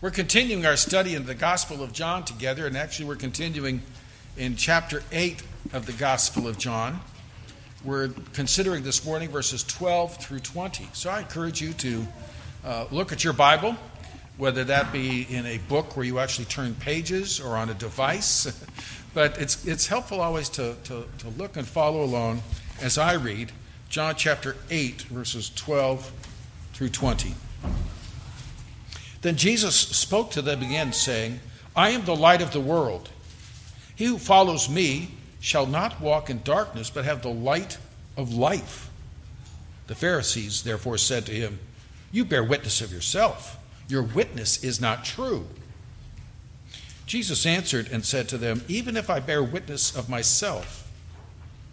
We're continuing our study in the Gospel of John together, and actually, we're continuing in chapter 8 of the Gospel of John. We're considering this morning verses 12 through 20. So I encourage you to uh, look at your Bible, whether that be in a book where you actually turn pages or on a device. but it's, it's helpful always to, to, to look and follow along as I read John chapter 8, verses 12 through 20. Then Jesus spoke to them again, saying, I am the light of the world. He who follows me shall not walk in darkness, but have the light of life. The Pharisees therefore said to him, You bear witness of yourself. Your witness is not true. Jesus answered and said to them, Even if I bear witness of myself,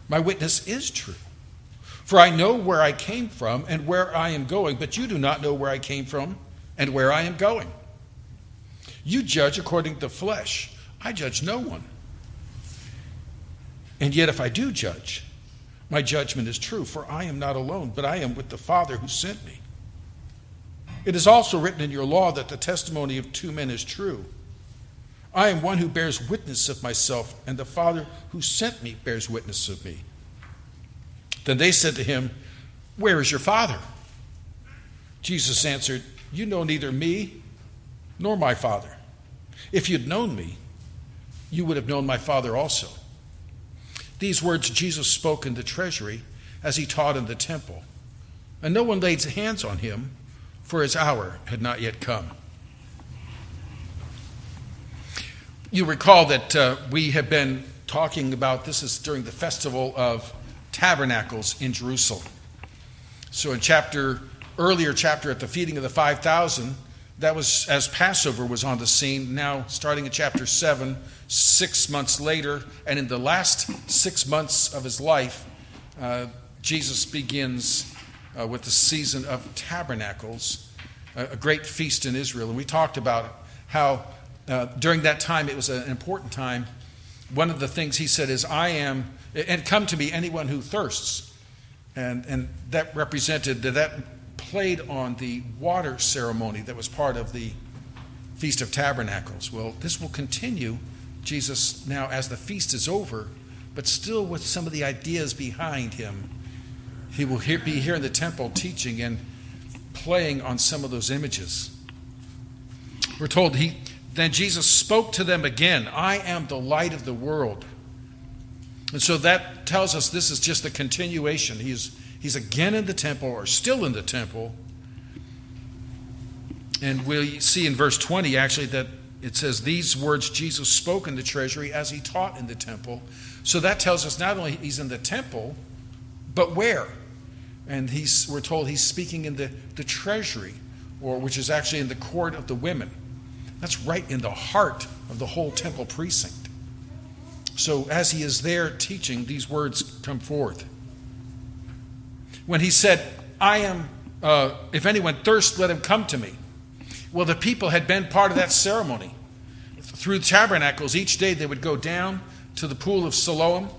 my witness is true. For I know where I came from and where I am going, but you do not know where I came from and where I am going. You judge according to the flesh. I judge no one. And yet, if I do judge, my judgment is true, for I am not alone, but I am with the Father who sent me. It is also written in your law that the testimony of two men is true. I am one who bears witness of myself, and the Father who sent me bears witness of me. Then they said to him, Where is your Father? Jesus answered, You know neither me nor my Father. If you'd known me, you would have known my Father also. These words Jesus spoke in the treasury as he taught in the temple, and no one laid hands on him, for his hour had not yet come. You recall that uh, we have been talking about this is during the festival of tabernacles in Jerusalem. So in chapter earlier chapter at the feeding of the 5000 that was as Passover was on the scene. Now, starting in chapter 7, six months later, and in the last six months of his life, uh, Jesus begins uh, with the season of tabernacles, a, a, great feast in Israel. And we talked about how uh, during that time it was an important time. One of the things he said is, I am, and come to me anyone who thirsts. And, and that represented that, that played on the water ceremony that was part of the Feast of Tabernacles. Well, this will continue, Jesus, now as the feast is over, but still with some of the ideas behind him. He will be here in the temple teaching and playing on some of those images. We're told he then Jesus spoke to them again, I am the light of the world. And so that tells us this is just the continuation. He's He's again in the temple, or still in the temple. And we see in verse 20 actually that it says, These words Jesus spoke in the treasury as he taught in the temple. So that tells us not only he's in the temple, but where? And he's, we're told he's speaking in the, the treasury, or which is actually in the court of the women. That's right in the heart of the whole temple precinct. So as he is there teaching, these words come forth when he said, I am, uh, if anyone thirsts, let him come to me. Well, the people had been part of that ceremony. Through the tabernacles, each day they would go down to the pool of Siloam.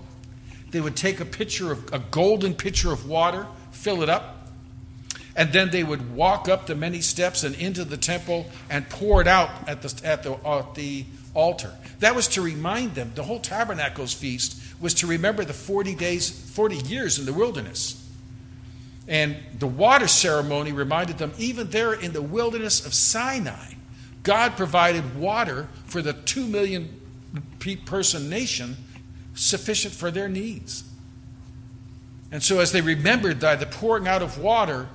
They would take a pitcher of a golden pitcher of water, fill it up, and then they would walk up the many steps and into the temple and pour it out at the, at the, at the altar. That was to remind them, the whole tabernacles feast was to remember the 40 days, 40 years in the wilderness. And the water ceremony reminded them, even there in the wilderness of Sinai, God provided water for the two million person nation sufficient for their needs. And so, as they remembered that, the pouring out of water,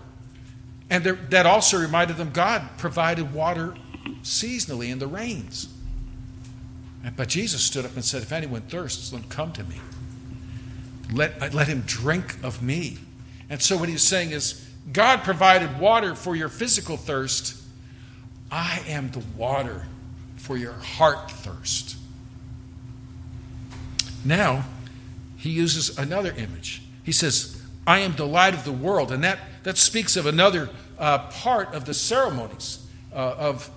and that also reminded them God provided water seasonally in the rains. But Jesus stood up and said, If anyone thirsts, let come to me. Let, let him drink of me. And so what he's saying is God provided water for your physical thirst. I am the water for your heart thirst. Now, he uses another image. He says, I am the light of the world. And that, that speaks of another uh, part of the ceremonies uh, of,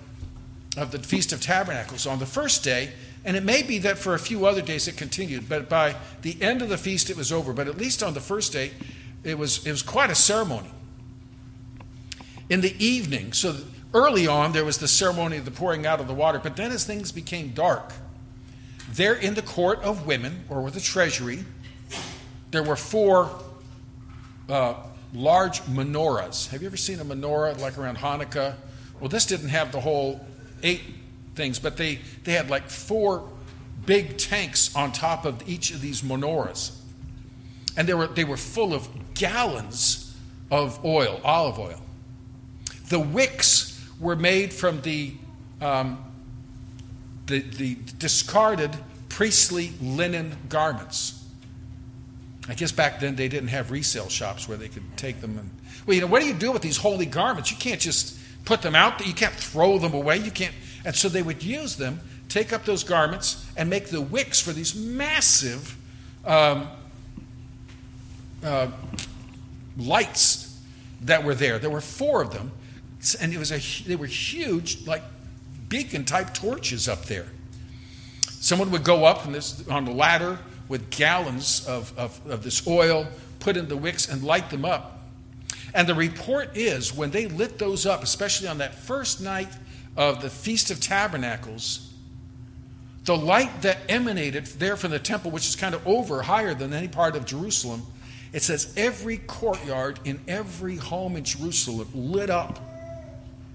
of the Feast of Tabernacles. On the first day, and it may be that for a few other days it continued, but by the end of the feast it was over. But at least on the first day, it was, it was quite a ceremony. In the evening, so early on, there was the ceremony of the pouring out of the water, but then as things became dark, there in the court of women, or with the treasury, there were four uh, large menorahs. Have you ever seen a menorah like around Hanukkah? Well, this didn't have the whole eight things, but they, they had like four big tanks on top of each of these menorahs. And they were, they were full of gallons of oil, olive oil. The wicks were made from the, um, the, the discarded priestly linen garments. I guess back then they didn't have resale shops where they could take them and well, you know, what do you do with these holy garments? You can't just put them out. You can't throw them away. You can't. And so they would use them, take up those garments, and make the wicks for these massive um, uh, lights that were there. There were four of them, and it was a, they were huge, like beacon type torches up there. Someone would go up this, on the ladder with gallons of, of, of this oil, put in the wicks, and light them up. And the report is when they lit those up, especially on that first night of the Feast of Tabernacles, the light that emanated there from the temple, which is kind of over higher than any part of Jerusalem, it says every courtyard in every home in Jerusalem lit up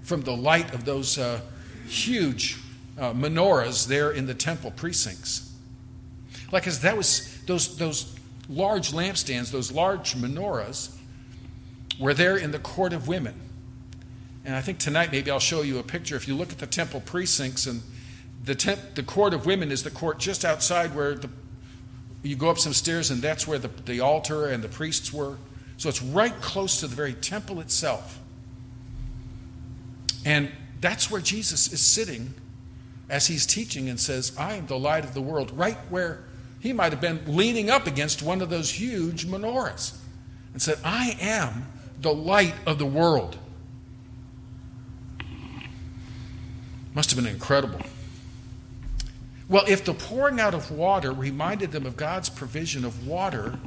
from the light of those uh, huge uh, menorahs there in the temple precincts. Like as that was those those large lampstands, those large menorahs we're there in the court of women. And I think tonight maybe I'll show you a picture. If you look at the temple precincts, and the, temp, the court of women is the court just outside where the, you go up some stairs, and that's where the, the altar and the priests were. So it's right close to the very temple itself. And that's where Jesus is sitting as he's teaching and says, I am the light of the world, right where he might have been leaning up against one of those huge menorahs and said, I am the light of the world. Must have been incredible. Well, if the pouring out of water reminded them of God's provision of water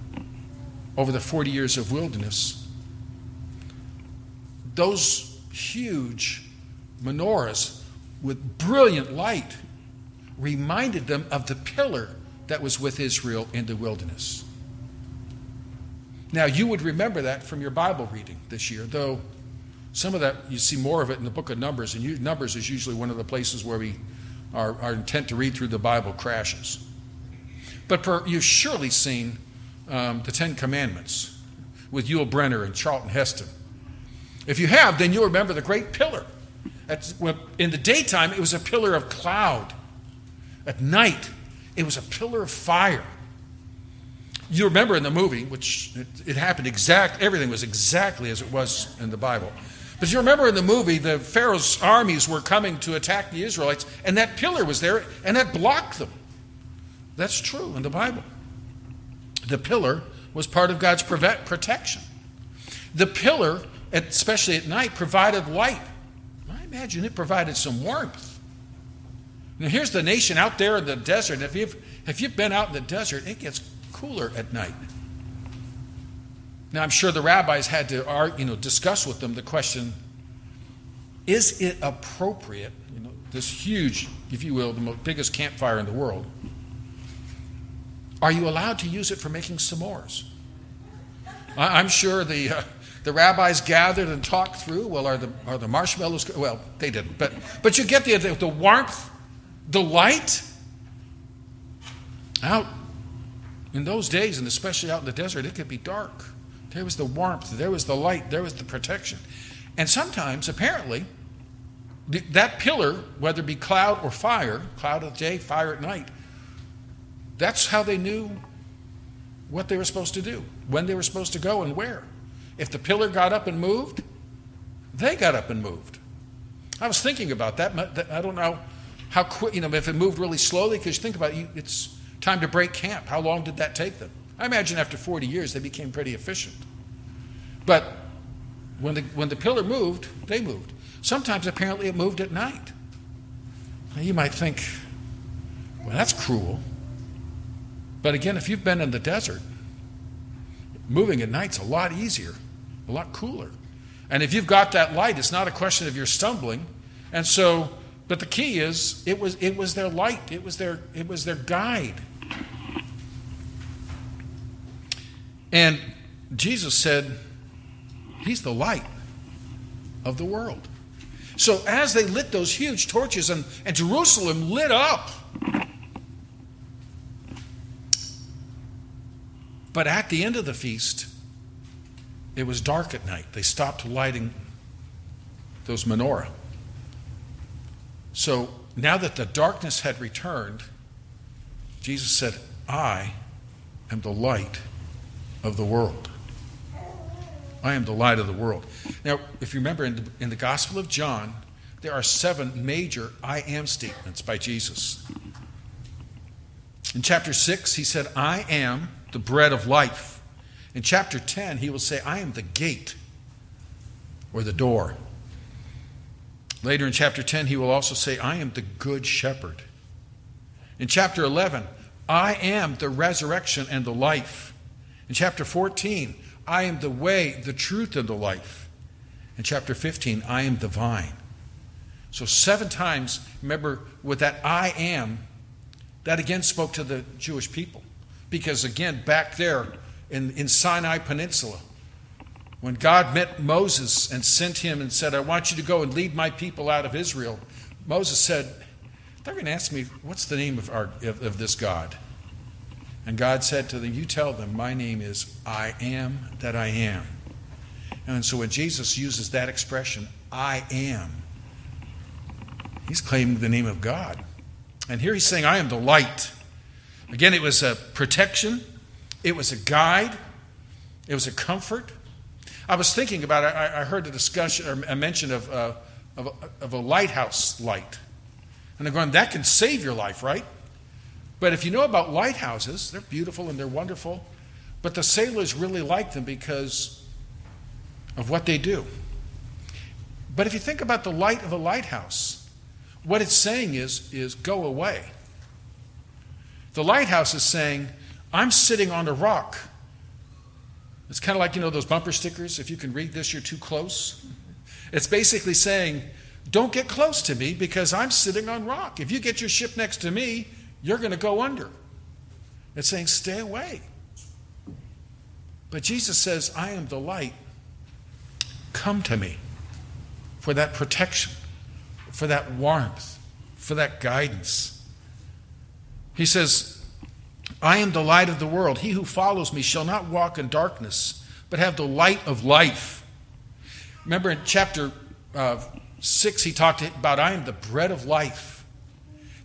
over the 40 years of wilderness, those huge menorahs with brilliant light reminded them of the pillar that was with Israel in the wilderness. Now, you would remember that from your Bible reading this year, though some of that, you see more of it in the book of Numbers, and Numbers is usually one of the places where we, our, our intent to read through the Bible crashes. But per, you've surely seen um, the Ten Commandments with Yul Brynner and Charlton Heston. If you have, then you'll remember the great pillar. In the daytime, it was a pillar of cloud. At night, it was a pillar of fire. You remember in the movie, which it, it, happened exact, everything was exactly as it was in the Bible. But you remember in the movie, the Pharaoh's armies were coming to attack the Israelites, and that pillar was there, and that blocked them. That's true in the Bible. The pillar was part of God's protection. The pillar, especially at night, provided light. I imagine it provided some warmth. Now, here's the nation out there in the desert. If you've, if you've been out in the desert, it gets cooler at night. Now, I'm sure the rabbis had to you know, discuss with them the question is it appropriate, you know, this huge, if you will, the biggest campfire in the world, are you allowed to use it for making s'mores? I'm sure the, uh, the rabbis gathered and talked through. Well, are the, are the marshmallows? Well, they didn't. But, but you get the, the, the warmth, the light. Out in those days, and especially out in the desert, it could be dark. There was the warmth, there was the light, there was the protection. And sometimes, apparently, that pillar, whether it be cloud or fire, cloud of the day, fire at night, that's how they knew what they were supposed to do, when they were supposed to go, and where. If the pillar got up and moved, they got up and moved. I was thinking about that. I don't know how quick, you know, if it moved really slowly, because you think about it, it's Time to break camp. How long did that take them? I imagine after 40 years they became pretty efficient. But when the, when the pillar moved, they moved. Sometimes apparently it moved at night. Now you might think, well, that's cruel. But again, if you've been in the desert, moving at night's a lot easier, a lot cooler. And if you've got that light, it's not a question of your stumbling. And so, but the key is it was it was their light, it was their it was their guide. And Jesus said, He's the light of the world. So as they lit those huge torches and, and Jerusalem lit up, but at the end of the feast, it was dark at night. They stopped lighting those menorah. So now that the darkness had returned, Jesus said, I am the light of the world. I am the light of the world. Now, if you remember in the, in the Gospel of John, there are seven major I am statements by Jesus. In chapter 6, he said, I am the bread of life. In chapter 10, he will say, I am the gate or the door. Later in chapter 10, he will also say, I am the good shepherd. In chapter 11, I am the resurrection and the life. In chapter 14, I am the way, the truth, and the life. In chapter 15, I am the vine. So, seven times, remember, with that I am, that again spoke to the Jewish people. Because again, back there in, in Sinai Peninsula, when God met Moses and sent him and said, I want you to go and lead my people out of Israel, Moses said, They're going to ask me, What's the name of, our, of, of this God? And God said to them, You tell them, My name is I am that I am. And so when Jesus uses that expression, I am, he's claiming the name of God. And here he's saying, I am the light. Again, it was a protection, it was a guide, it was a comfort. I was thinking about it, I, heard a discussion or a mention of, uh, of, a, of a lighthouse light. And I'm going, that can save your life, right? But if you know about lighthouses, they're beautiful and they're wonderful, but the sailors really like them because of what they do. But if you think about the light of a lighthouse, what it's saying is, is go away. The lighthouse is saying, I'm sitting on a rock. It's kind of like, you know, those bumper stickers. If you can read this, you're too close. It's basically saying, don't get close to me because I'm sitting on rock. If you get your ship next to me, you're going to go under. It's saying, stay away. But Jesus says, I am the light. Come to me for that protection, for that warmth, for that guidance. He says, I am the light of the world. He who follows me shall not walk in darkness, but have the light of life. Remember in chapter uh, 6, he talked about, I am the bread of life.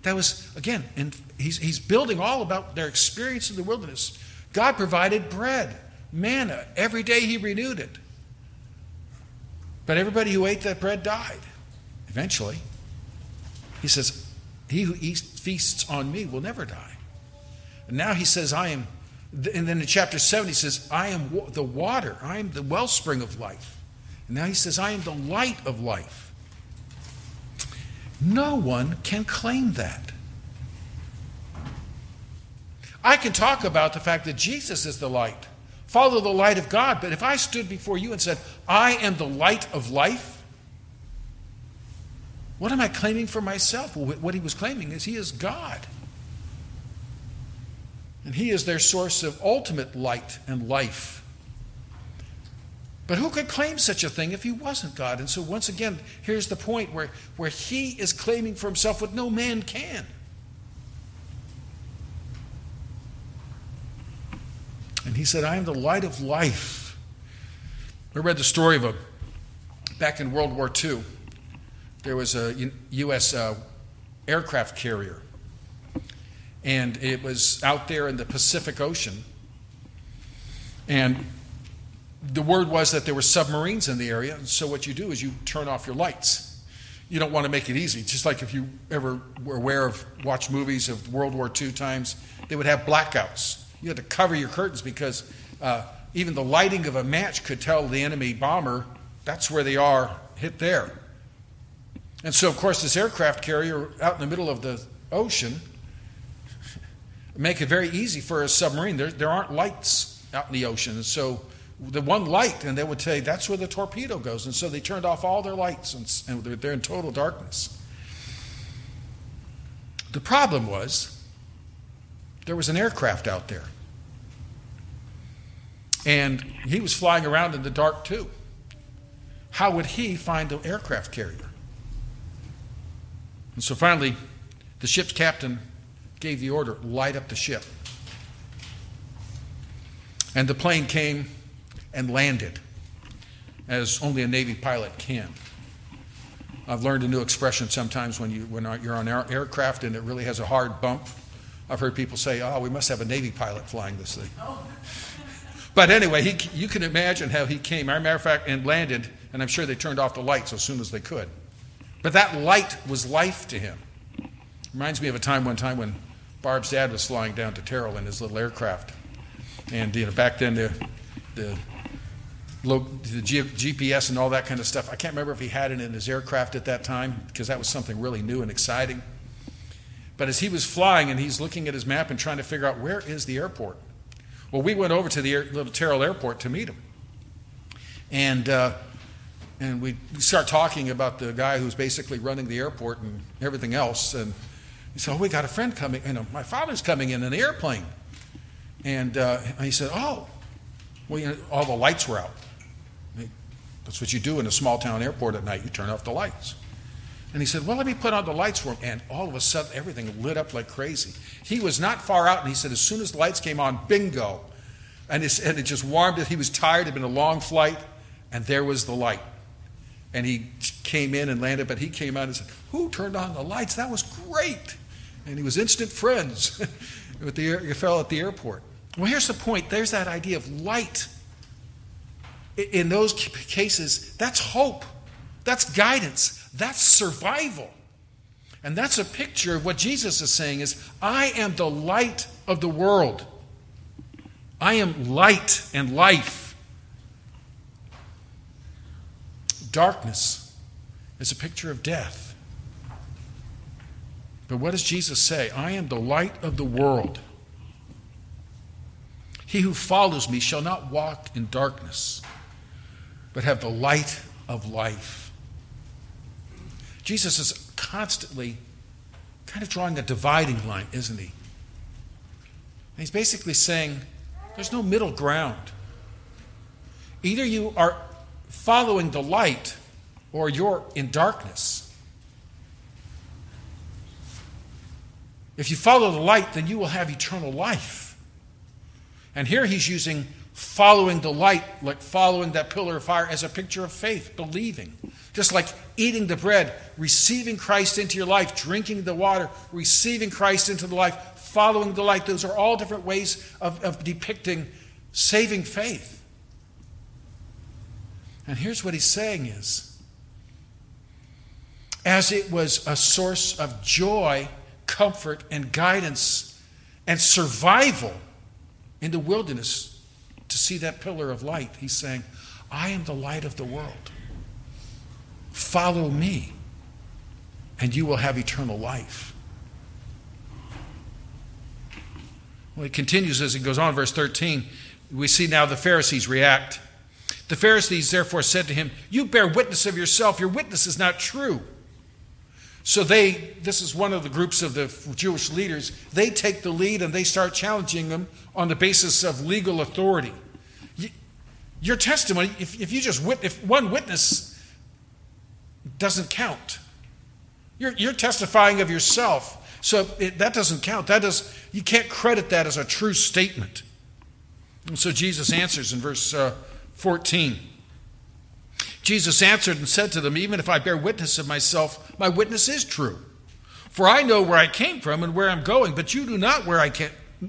That was, again, and he's, he's building all about their experience in the wilderness. God provided bread, manna. Every day he renewed it. But everybody who ate that bread died eventually. He says, he who eats, feasts on me will never die. And now he says, I am, and then in chapter 7, he says, I am the water, I am the wellspring of life. And now he says, I am the light of life. No one can claim that. I can talk about the fact that Jesus is the light. Follow the light of God. But if I stood before you and said, I am the light of life, what am I claiming for myself? Well, what he was claiming is he is God. And he is their source of ultimate light and life. But who could claim such a thing if he wasn't God? And so, once again, here's the point where, where he is claiming for himself what no man can. And he said, I am the light of life. I read the story of a, back in World War II, there was a U.S. Uh, aircraft carrier, and it was out there in the Pacific Ocean. And the word was that there were submarines in the area, and so what you do is you turn off your lights. You don't want to make it easy. Just like if you ever were aware of watch movies of World War II times, they would have blackouts. You had to cover your curtains because uh, even the lighting of a match could tell the enemy bomber that's where they are, hit there. And so, of course, this aircraft carrier out in the middle of the ocean make it very easy for a submarine. There, there aren't lights out in the ocean. And so the one light, and they would say, That's where the torpedo goes. And so they turned off all their lights, and, and they're in total darkness. The problem was there was an aircraft out there. And he was flying around in the dark too. How would he find the aircraft carrier? And so finally, the ship's captain gave the order light up the ship. And the plane came and landed, as only a Navy pilot can. I've learned a new expression sometimes when, you, when you're on an aircraft and it really has a hard bump. I've heard people say, oh, we must have a Navy pilot flying this thing. But anyway, he, you can imagine how he came. As a matter of fact, and landed, and I'm sure they turned off the lights as soon as they could. But that light was life to him. Reminds me of a time one time when Barb's dad was flying down to Terrell in his little aircraft. And you know, back then the the, the GPS and all that kind of stuff. I can't remember if he had it in his aircraft at that time because that was something really new and exciting. But as he was flying and he's looking at his map and trying to figure out where is the airport, well, we went over to the little Terrell Airport to meet him, and uh, and we start talking about the guy who's basically running the airport and everything else. And he said, "Oh, we got a friend coming. You know, my father's coming in an airplane." And, uh, he said, "Oh, well, you know, all the lights were out. That's what you do in a small town airport at night. You turn off the lights." And he said, Well, let me put on the lights for him. And all of a sudden, everything lit up like crazy. He was not far out, and he said, As soon as the lights came on, bingo. And, and it just warmed it. He was tired, it had been a long flight, and there was the light. And he came in and landed, but he came out and said, Who turned on the lights? That was great. And he was instant friends with the fellow at the airport. Well, here's the point there's that idea of light. In those cases, that's hope, that's guidance, that's survival. And that's a picture of what Jesus is saying is I am the light of the world. I am light and life. Darkness is a picture of death. But what does Jesus say? I am the light of the world. He who follows me shall not walk in darkness, but have the light of life. Jesus is constantly kind of drawing a dividing line, isn't he? And he's basically saying there's no middle ground. Either you are following the light or you're in darkness. If you follow the light, then you will have eternal life. And here he's using following the light, like following that pillar of fire, as a picture of faith, believing. Just like eating the bread, receiving Christ into your life, drinking the water, receiving Christ into the life, following the light. Those are all different ways of, of depicting saving faith. And here's what he's saying is as it was a source of joy, comfort, and guidance and survival in the wilderness to see that pillar of light. He's saying, I am the light of the world. Follow me, and you will have eternal life. Well, he continues as he goes on, verse 13. We see now the Pharisees react. The Pharisees therefore said to him, You bear witness of yourself, your witness is not true. So they, this is one of the groups of the Jewish leaders, they take the lead and they start challenging them on the basis of legal authority. Your testimony, if, if you just wit, if one witness doesn't count, you're, you're testifying of yourself. So it, that doesn't count. That does, you can't credit that as a true statement. And so Jesus answers in verse uh, 14. Jesus answered and said to them, Even if I bear witness of myself, my witness is true. For I know where I came from and where I'm going, but you do not where I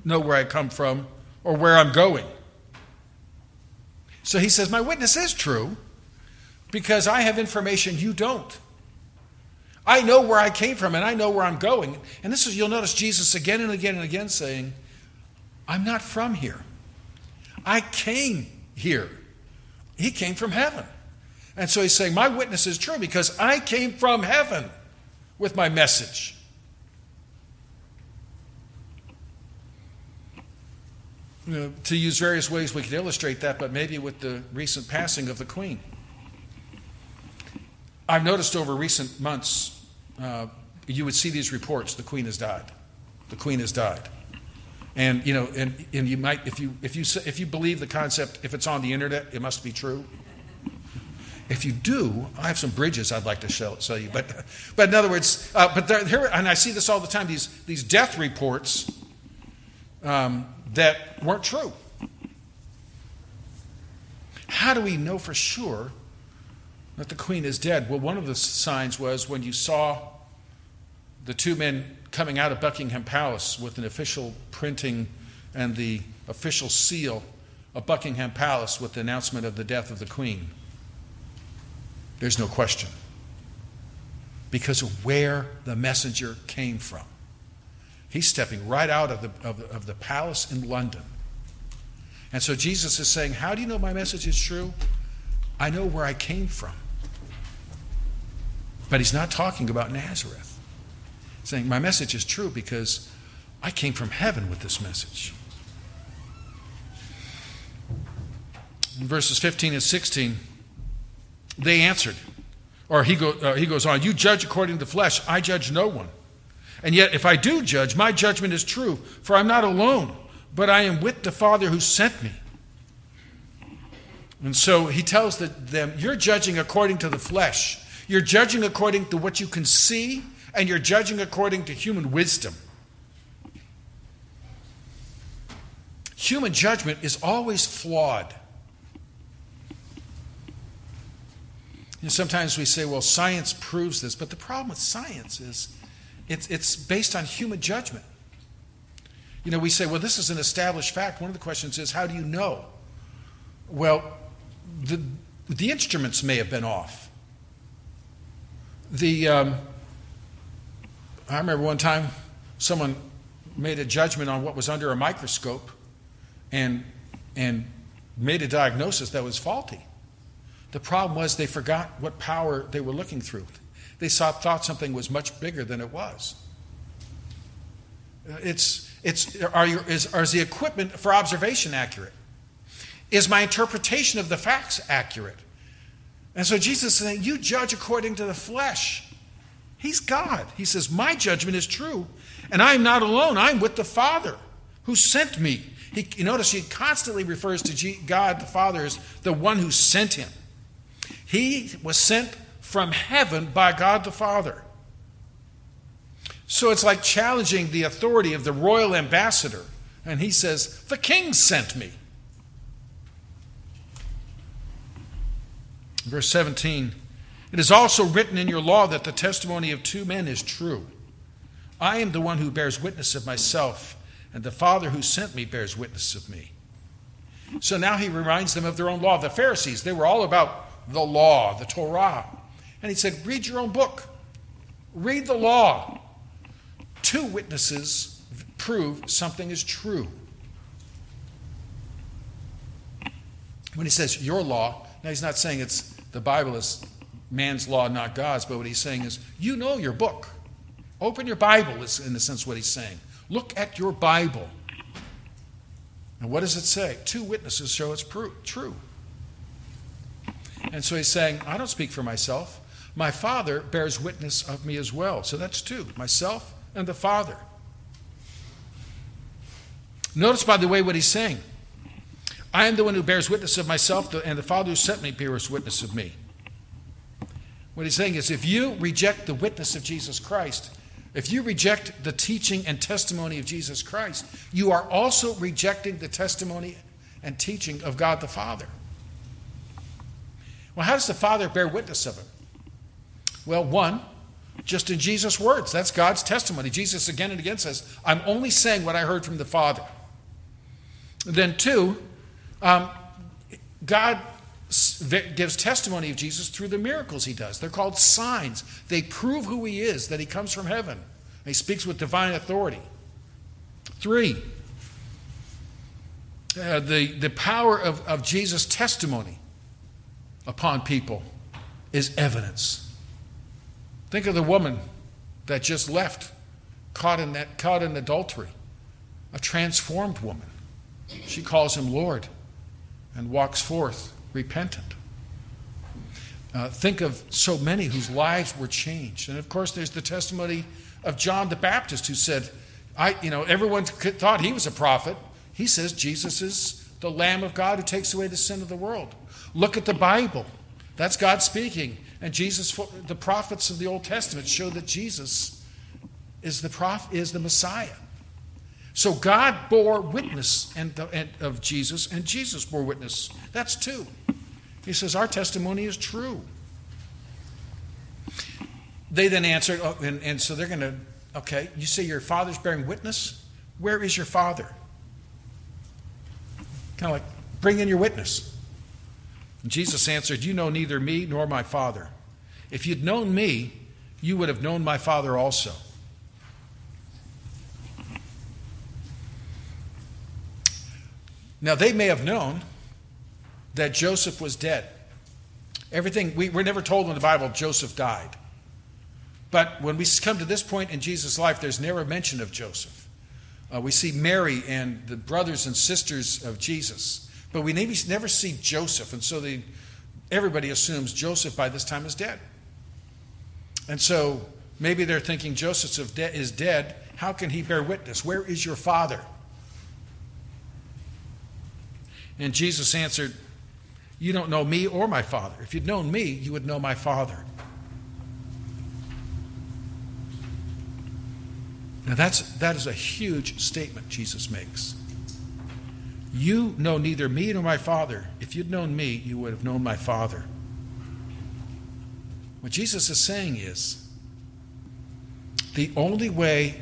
know where I come from or where I'm going. So he says, My witness is true because I have information you don't. I know where I came from and I know where I'm going. And this is, you'll notice Jesus again and again and again saying, I'm not from here. I came here. He came from heaven. And so he's saying, My witness is true because I came from heaven with my message. you know, to use various ways we could illustrate that, but maybe with the recent passing of the Queen. I've noticed over recent months, uh, you would see these reports: the Queen has died. The Queen has died. And you know, and, and you might, if you if you if you believe the concept, if it's on the internet, it must be true. If you do, I have some bridges I'd like to show, you. But, but in other words, uh, but there, here, and I see this all the time. These these death reports um, that weren't true. How do we know for sure that the queen is dead? Well, one of the signs was when you saw the two men coming out of Buckingham Palace with an official printing and the official seal of Buckingham Palace with the announcement of the death of the Queen. There's no question. Because of where the messenger came from. He's stepping right out of the, of of the palace in London. And so Jesus is saying, How do you know my message is true? I know where I came from. But he's not talking about Nazareth He's saying, My message is true because I came from heaven with this message. In verses 15 and 16, they answered, or he, go, uh, he goes on, You judge according to the flesh, I judge no one. And yet, if I do judge, my judgment is true, for I'm not alone, but I am with the Father who sent me. And so he tells them, You're judging according to the flesh. You're judging according to what you can see and you're judging according to human wisdom. Human judgment is always flawed. Sometimes we say, well, science proves this, but the problem with science is it's, it's based on human judgment. You know, we say, well, this is an established fact. One of the questions is, how do you know? Well, the, the instruments may have been off. The, um, I remember one time someone made a judgment on what was under a microscope and, and made a diagnosis that was faulty. The problem was they forgot what power they were looking through. They saw, thought something was much bigger than it was. Uh, it's, it's, are you, is, is the equipment for observation accurate? Is my interpretation of the facts accurate? And so Jesus is saying, You judge according to the flesh. He's God. He says, My judgment is true, and I am not alone. I'm with the Father who sent me. He, you notice he constantly refers to God the Father as the one who sent him. He was sent from heaven by God the Father. So it's like challenging the authority of the royal ambassador. And he says, The king sent me. Verse 17 it is also written in your law that the testimony of two men is true. I am the one who bears witness of myself, and the Father who sent me bears witness of me. So now he reminds them of their own law. The Pharisees, they were all about the law, the Torah. And he said, Read your own book, read the law. Two witnesses prove something is true. When he says your law, now he's not saying it's the Bible is man's law, not God's. But what he's saying is, you know your book. Open your Bible, is in a sense what he's saying. Look at your Bible. And what does it say? Two witnesses show it's true. And so he's saying, I don't speak for myself. My Father bears witness of me as well. So that's two myself and the Father. Notice, by the way, what he's saying. I am the one who bears witness of myself, and the Father who sent me bears witness of me. What he's saying is if you reject the witness of Jesus Christ, if you reject the teaching and testimony of Jesus Christ, you are also rejecting the testimony and teaching of God the Father. Well, how does the Father bear witness of him? Well, one, just in Jesus' words. That's God's testimony. Jesus again and again says, I'm only saying what I heard from the Father. Then, two, um, God gives testimony of Jesus through the miracles he does. They're called signs. They prove who he is, that he comes from heaven. He speaks with divine authority. Three, uh, the, the power of, of Jesus' testimony upon people is evidence. Think of the woman that just left, caught in, that, caught in adultery, a transformed woman. She calls him Lord and walks forth repentant. Uh, think of so many whose lives were changed. And of course, there's the testimony of John the Baptist who said, I, you know, everyone thought he was a prophet. He says Jesus is the Lamb of God who takes away the sin of the world. Look at the Bible. That's God speaking. And Jesus, the prophets of the Old Testament show that Jesus is the, prof, is the Messiah. So God bore witness and, and, of Jesus, and Jesus bore witness. That's two. He says, Our testimony is true. They then answered, oh, and, and so they're going to, okay, you say your father's bearing witness? Where is your father? Kind of like, bring in your witness. Jesus answered, You know neither me nor my father. If you'd known me, you would have known my father also. Now, they may have known that Joseph was dead. Everything, we, we're never told in the Bible Joseph died. But when we come to this point in Jesus' life, there's never mention of Joseph. Uh, we see Mary and the brothers and sisters of Jesus, but we never see Joseph. And so everybody assumes Joseph by this time is dead. And so maybe they're thinking Joseph is dead. How can he bear witness? Where is your father? And Jesus answered, You don't know me or my Father. If you'd known me, you would know my Father. Now that's that is a huge statement Jesus makes. You know neither me nor my Father. If you'd known me, you would have known my Father. What Jesus is saying is the only way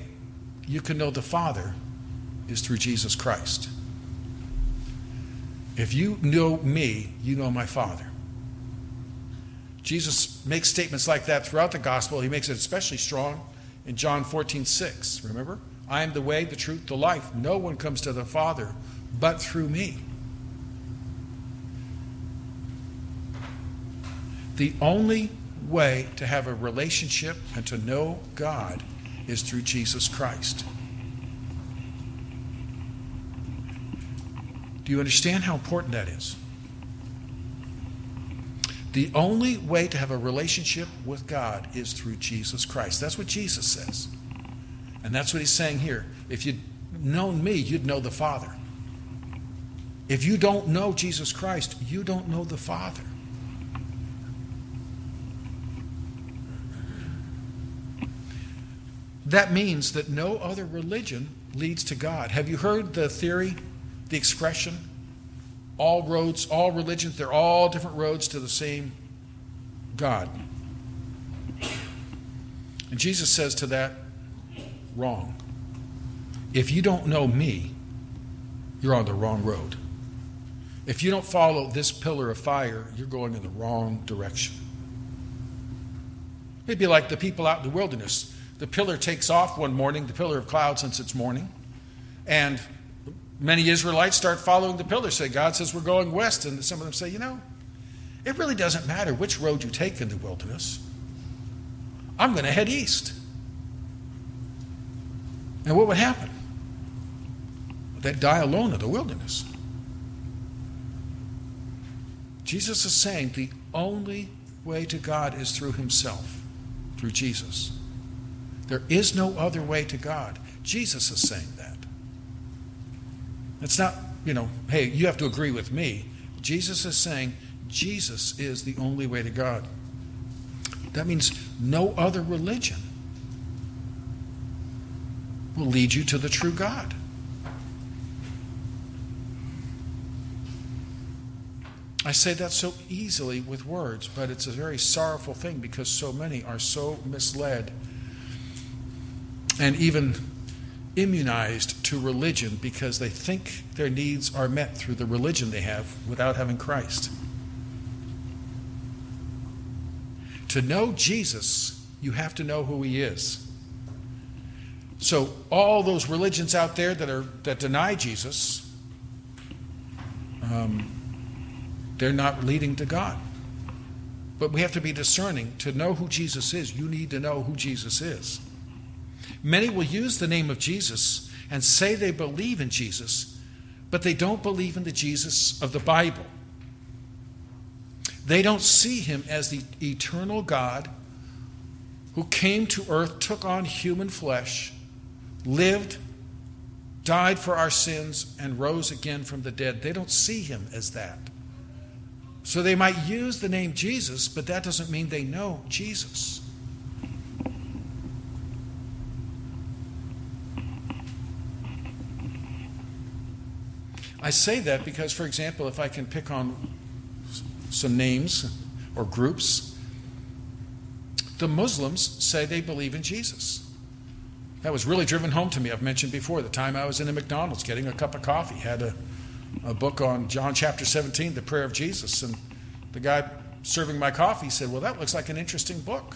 you can know the Father is through Jesus Christ. If you know me, you know my Father. Jesus makes statements like that throughout the gospel. He makes it especially strong in John 14, 6. Remember? I am the way, the truth, the life. No one comes to the Father but through me. The only way to have a relationship and to know God is through Jesus Christ. Do you understand how important that is? The only way to have a relationship with God is through Jesus Christ. That's what Jesus says. And that's what he's saying here. If you'd known me, you'd know the Father. If you don't know Jesus Christ, you don't know the Father. That means that no other religion leads to God. Have you heard the theory the expression. All roads, all religions, they're all different roads to the same God. And Jesus says to that, wrong. If you don't know me, you're on the wrong road. If you don't follow this pillar of fire, you're going in the wrong direction. It'd be like the people out in the wilderness. The pillar takes off one morning, the pillar of cloud since it's morning, and Many Israelites start following the pillar, say, God says we're going west. And some of them say, you know, it really doesn't matter which road you take in the wilderness. I'm going to head east. And what would happen? They'd die alone in the wilderness. Jesus is saying the only way to God is through Himself, through Jesus. There is no other way to God. Jesus is saying that. It's not, you know, hey, you have to agree with me. Jesus is saying Jesus is the only way to God. That means no other religion will lead you to the true God. I say that so easily with words, but it's a very sorrowful thing because so many are so misled and even immunized to religion because they think their needs are met through the religion they have without having Christ. To know Jesus, you have to know who he is. So all those religions out there that are that deny Jesus, um, they're not leading to God. But we have to be discerning. To know who Jesus is, you need to know who Jesus is. Many will use the name of Jesus and say they believe in Jesus, but they don't believe in the Jesus of the Bible. They don't see him as the eternal God who came to earth, took on human flesh, lived, died for our sins, and rose again from the dead. They don't see him as that. So they might use the name Jesus, but that doesn't mean they know Jesus. I say that because, for example, if I can pick on some names or groups, the Muslims say they believe in Jesus. That was really driven home to me. I've mentioned before the time I was in a McDonald's getting a cup of coffee, had a, a book on John chapter 17, the prayer of Jesus. And the guy serving my coffee said, Well, that looks like an interesting book.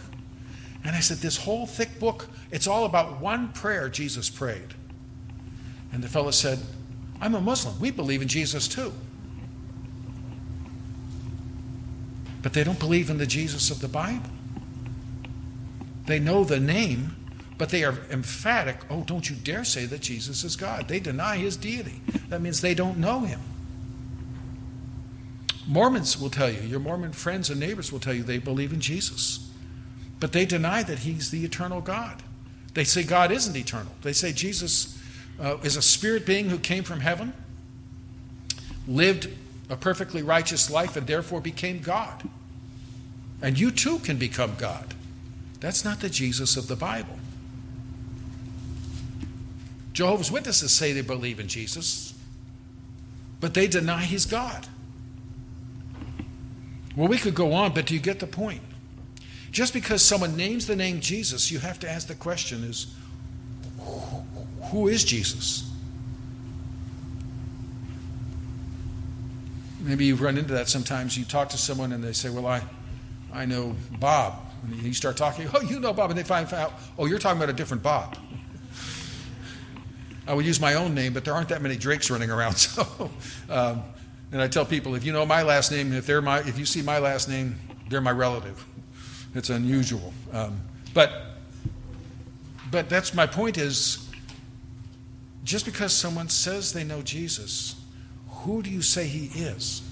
And I said, This whole thick book, it's all about one prayer Jesus prayed. And the fellow said, I'm a Muslim. We believe in Jesus too. But they don't believe in the Jesus of the Bible. They know the name, but they are emphatic oh, don't you dare say that Jesus is God. They deny his deity. That means they don't know him. Mormons will tell you, your Mormon friends and neighbors will tell you they believe in Jesus, but they deny that he's the eternal God. They say God isn't eternal. They say Jesus uh, is a spirit being who came from heaven, lived a perfectly righteous life, and therefore became God. And you too can become God. That's not the Jesus of the Bible. Jehovah's Witnesses say they believe in Jesus, but they deny he's God. Well, we could go on, but do you get the point? Just because someone names the name Jesus, you have to ask the question is who is Jesus? Maybe you've run into that sometimes. You talk to someone and they say, Well, I, I know Bob. And you start talking, oh, you know Bob, and they find out, oh, you're talking about a different Bob. I would use my own name, but there aren't that many Drakes running around. So, um, and I tell people, if you know my last name, if they're my, if you see my last name, they're my relative. It's unusual, um, but, but that's my point. Is just because someone says they know Jesus, who do you say he is?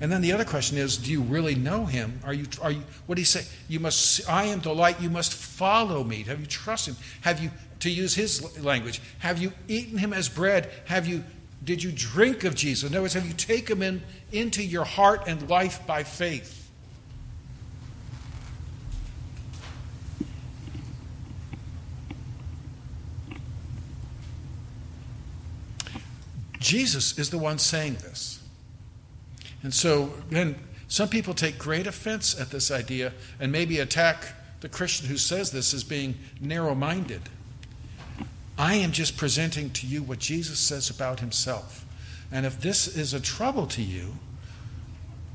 And then the other question is, do you really know him? Are you, are you, what do you say? You must, I am the light, you must follow me. Have you trusted him? Have you, to use his language, have you eaten him as bread? Have you, did you drink of Jesus? In other words, have you taken him in, into your heart and life by faith? Jesus is the one saying this. And so then some people take great offense at this idea and maybe attack the Christian who says this as being narrow minded. I am just presenting to you what Jesus says about himself. And if this is a trouble to you,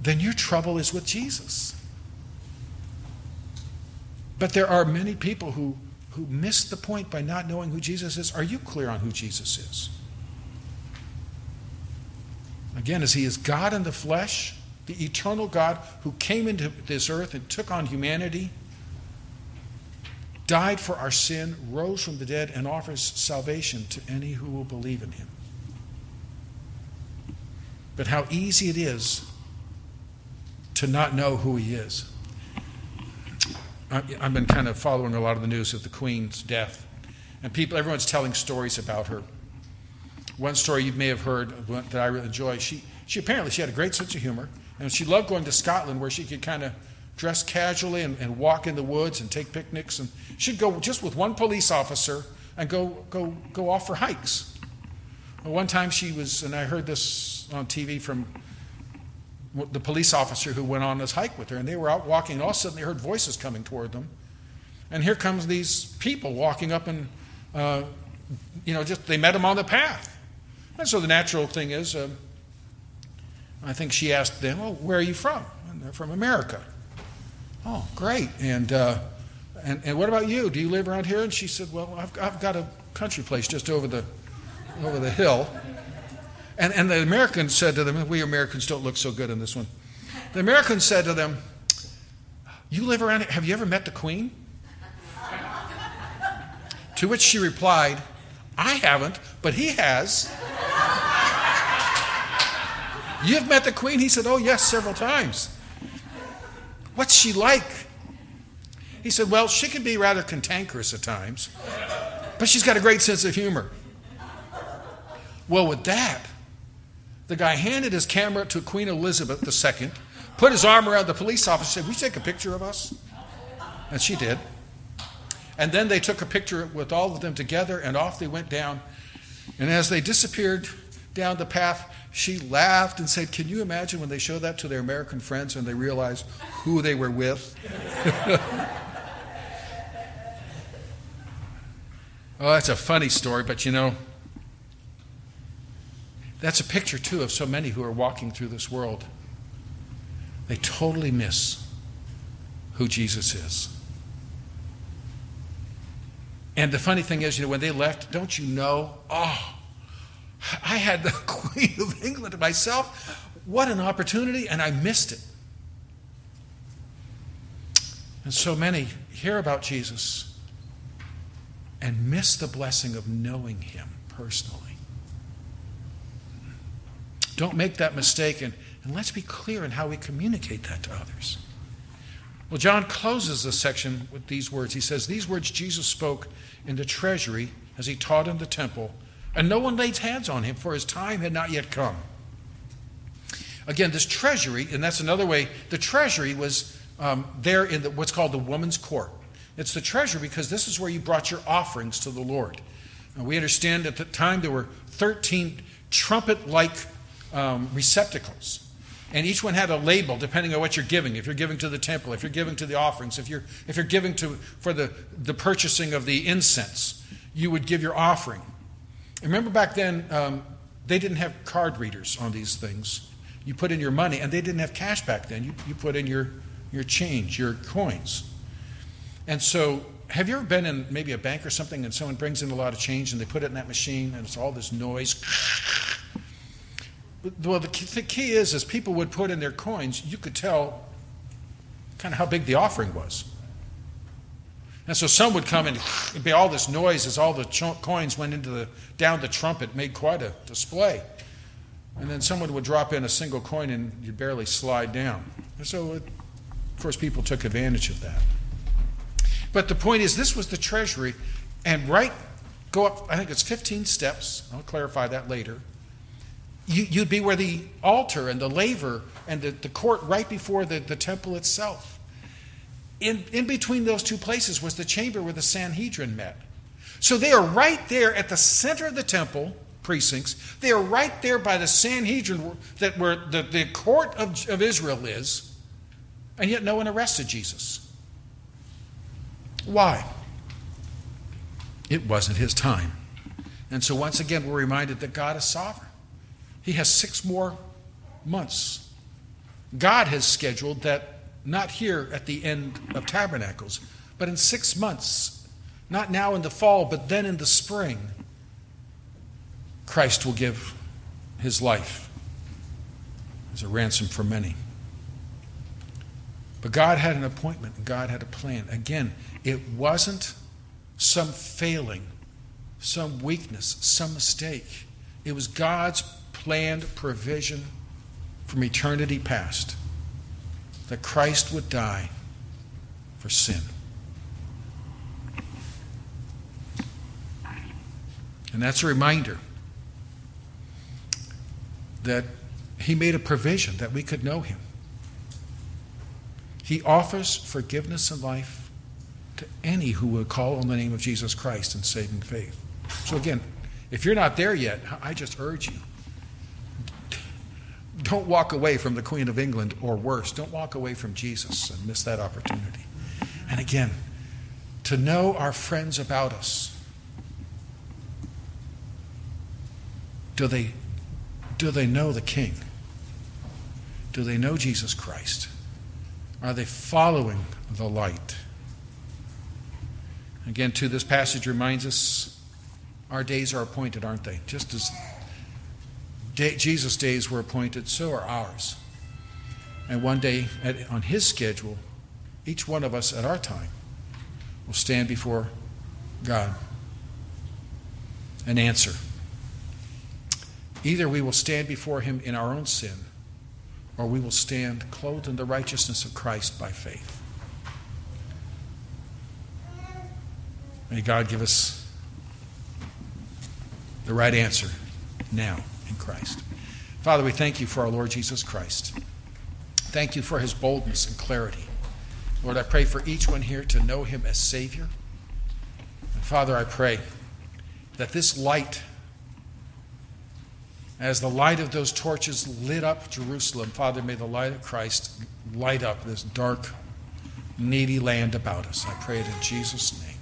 then your trouble is with Jesus. But there are many people who, who miss the point by not knowing who Jesus is. Are you clear on who Jesus is? Again, as he is God in the flesh, the eternal God who came into this earth and took on humanity, died for our sin, rose from the dead, and offers salvation to any who will believe in him. But how easy it is to not know who he is. I've been kind of following a lot of the news of the Queen's death, and people, everyone's telling stories about her. One story you may have heard that I really enjoy. She, she apparently she had a great sense of humor, and she loved going to Scotland where she could kind of dress casually and, and walk in the woods and take picnics. And she'd go just with one police officer and go go go off for hikes. Well, one time she was, and I heard this on TV from the police officer who went on this hike with her, and they were out walking, and all of a sudden they heard voices coming toward them. And here comes these people walking up and, uh, you know, just they met them on the path. And so the natural thing is, uh, I think she asked them, "Well, where are you from?" And they're from America. Oh, great. And, uh, and, and what about you? Do you live around here? And she said, Well, I've, I've got a country place just over the, over the hill. And, and the Americans said to them, We Americans don't look so good in this one. The Americans said to them, You live around here. Have you ever met the Queen? to which she replied, I haven't, but he has. You've met the queen? He said, Oh, yes, several times. What's she like? He said, Well, she can be rather cantankerous at times, but she's got a great sense of humor. Well, with that, the guy handed his camera to Queen Elizabeth II, put his arm around the police officer, said, Will you take a picture of us? And she did. And then they took a picture with all of them together, and off they went down. And as they disappeared down the path, she laughed and said, Can you imagine when they showed that to their American friends and they realized who they were with? oh, that's a funny story, but you know, that's a picture, too, of so many who are walking through this world. They totally miss who Jesus is. And the funny thing is, you know, when they left, don't you know? Oh, I had the Queen of England to myself. What an opportunity, and I missed it. And so many hear about Jesus and miss the blessing of knowing him personally. Don't make that mistake, and, and let's be clear in how we communicate that to others. Well, John closes this section with these words. He says, These words Jesus spoke in the treasury as he taught in the temple, and no one laid hands on him, for his time had not yet come. Again, this treasury, and that's another way, the treasury was um, there in the, what's called the woman's court. It's the treasury because this is where you brought your offerings to the Lord. Now, we understand at the time there were 13 trumpet like um, receptacles. And each one had a label depending on what you're giving. If you're giving to the temple, if you're giving to the offerings, if you're, if you're giving to, for the, the purchasing of the incense, you would give your offering. Remember back then, um, they didn't have card readers on these things. You put in your money, and they didn't have cash back then. You, you put in your, your change, your coins. And so, have you ever been in maybe a bank or something and someone brings in a lot of change and they put it in that machine and it's all this noise? well, the key, the key is, as people would put in their coins, you could tell kind of how big the offering was. And so some would come and it'd be all this noise as all the coins went into the down the trumpet, made quite a display. And then someone would drop in a single coin and you'd barely slide down. And so, it, of course, people took advantage of that. But the point is, this was the treasury, and right, go up, I think it's 15 steps. I'll clarify that later you, would be where the altar and the laver and the, the court right before the, the temple itself. In, in between those two places was the chamber where the Sanhedrin met. So they are right there at the center of the temple precincts. They are right there by the Sanhedrin, that where the, the court of, of Israel is, and yet no one arrested Jesus. Why? It wasn't his time. And so once again, we're reminded that God is sovereign. He has six more months. God has scheduled that not here at the end of Tabernacles, but in six months, not now in the fall, but then in the spring, Christ will give his life as a ransom for many. But God had an appointment, and God had a plan. Again, it wasn't some failing, some weakness, some mistake. It was God's planned provision from eternity past that Christ would die for sin. And that's a reminder that He made a provision that we could know Him. He offers forgiveness and life to any who will call on the name of Jesus Christ in saving faith. So, again, if you're not there yet, I just urge you don't walk away from the Queen of England, or worse, don't walk away from Jesus and miss that opportunity. And again, to know our friends about us. Do they, do they know the King? Do they know Jesus Christ? Are they following the light? Again, too, this passage reminds us our days are appointed, aren't they? Just as day, Jesus' days were appointed, so are ours. And one day, at, on His schedule, each one of us at our time will stand before God and answer. Either we will stand before Him in our own sin or we will stand clothed in the righteousness of Christ by faith. May God give us the right answer now in Christ. Father, we thank you for our Lord Jesus Christ. Thank you for his boldness and clarity. Lord, I pray for each one here to know him as Savior. And Father, I pray that this light, as the light of those torches lit up Jerusalem, Father, may the light of Christ light up this dark, needy land about us. I pray it in Jesus' name.